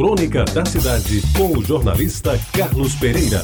Crônica da Cidade, com o jornalista Carlos Pereira.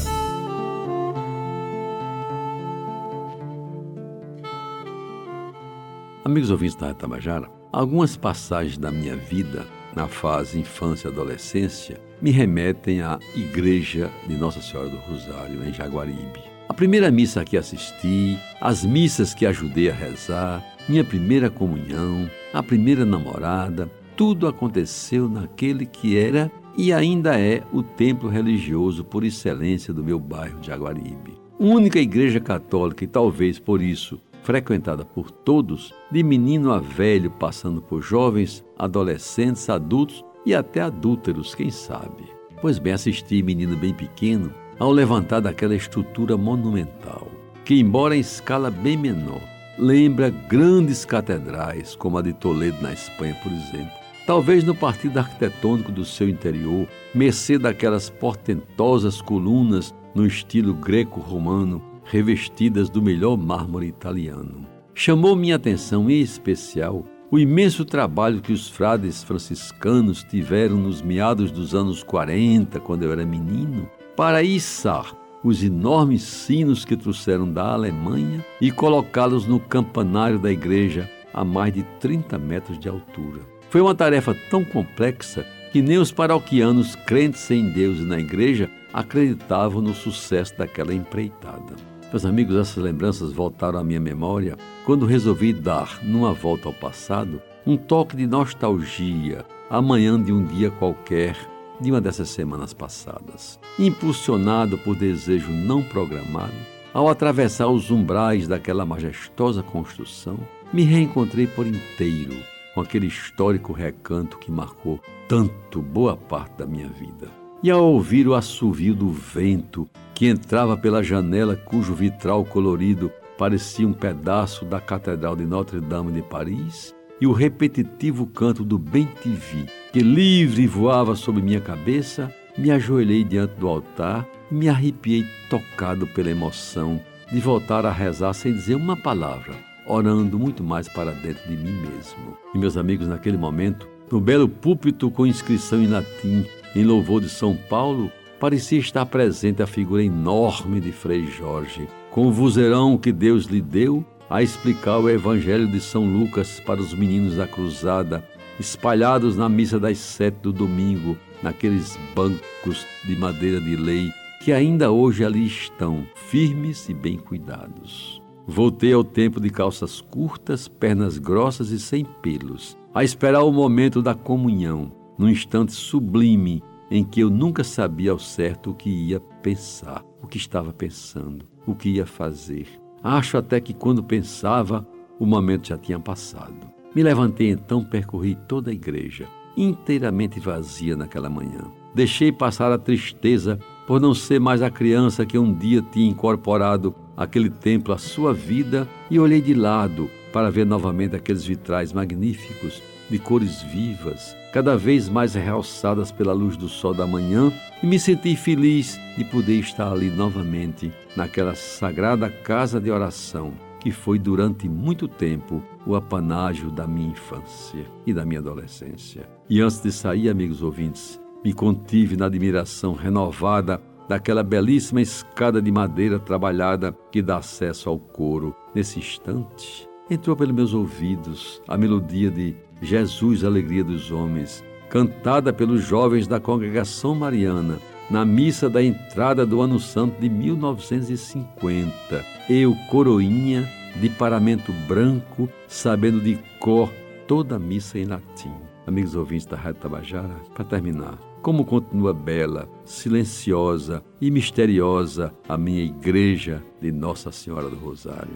Amigos ouvintes da Tabajara, algumas passagens da minha vida, na fase infância e adolescência, me remetem à Igreja de Nossa Senhora do Rosário, em Jaguaribe. A primeira missa que assisti, as missas que ajudei a rezar, minha primeira comunhão, a primeira namorada, tudo aconteceu naquele que era e ainda é o templo religioso por excelência do meu bairro de Aguaribe. Única igreja católica e talvez por isso frequentada por todos, de menino a velho, passando por jovens, adolescentes, adultos e até adúlteros, quem sabe. Pois bem, assisti menino bem pequeno ao levantar daquela estrutura monumental, que, embora em escala bem menor, lembra grandes catedrais, como a de Toledo na Espanha, por exemplo, Talvez no partido arquitetônico do seu interior, mercê daquelas portentosas colunas no estilo greco-romano, revestidas do melhor mármore italiano. Chamou minha atenção em especial o imenso trabalho que os frades franciscanos tiveram nos meados dos anos 40, quando eu era menino, para içar os enormes sinos que trouxeram da Alemanha e colocá-los no campanário da igreja a mais de 30 metros de altura. Foi uma tarefa tão complexa que nem os paroquianos crentes em Deus e na igreja acreditavam no sucesso daquela empreitada. Meus amigos, essas lembranças voltaram à minha memória quando resolvi dar, numa volta ao passado, um toque de nostalgia amanhã de um dia qualquer de uma dessas semanas passadas. Impulsionado por desejo não programado, ao atravessar os umbrais daquela majestosa construção, me reencontrei por inteiro com aquele histórico recanto que marcou tanto boa parte da minha vida. E ao ouvir o assovio do vento que entrava pela janela cujo vitral colorido parecia um pedaço da Catedral de Notre-Dame de Paris, e o repetitivo canto do bem-te-vi, que livre voava sobre minha cabeça, me ajoelhei diante do altar e me arrepiei tocado pela emoção de voltar a rezar sem dizer uma palavra, orando muito mais para dentro de mim mesmo. E meus amigos, naquele momento, no belo púlpito com inscrição em latim, em louvor de São Paulo, parecia estar presente a figura enorme de Frei Jorge, com o vozeirão que Deus lhe deu a explicar o Evangelho de São Lucas para os meninos da cruzada, espalhados na missa das sete do domingo, naqueles bancos de madeira de lei que ainda hoje ali estão, firmes e bem cuidados. Voltei ao tempo de calças curtas, pernas grossas e sem pelos, a esperar o momento da comunhão, num instante sublime em que eu nunca sabia ao certo o que ia pensar, o que estava pensando, o que ia fazer. Acho até que quando pensava, o momento já tinha passado. Me levantei então, percorri toda a igreja, inteiramente vazia naquela manhã. Deixei passar a tristeza por não ser mais a criança que um dia tinha incorporado aquele templo à sua vida e olhei de lado para ver novamente aqueles vitrais magníficos, de cores vivas, cada vez mais realçadas pela luz do sol da manhã, e me senti feliz de poder estar ali novamente, naquela sagrada casa de oração que foi durante muito tempo o apanágio da minha infância e da minha adolescência. E antes de sair, amigos ouvintes, me contive na admiração renovada daquela belíssima escada de madeira trabalhada que dá acesso ao coro. Nesse instante, entrou pelos meus ouvidos a melodia de Jesus, Alegria dos Homens, cantada pelos jovens da congregação mariana na missa da entrada do Ano Santo de 1950. Eu, coroinha, de paramento branco, sabendo de cor toda a missa em latim. Amigos ouvintes da Rádio Tabajara, para terminar, como continua bela, silenciosa e misteriosa a minha igreja de Nossa Senhora do Rosário.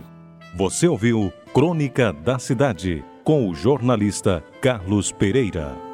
Você ouviu Crônica da Cidade com o jornalista Carlos Pereira.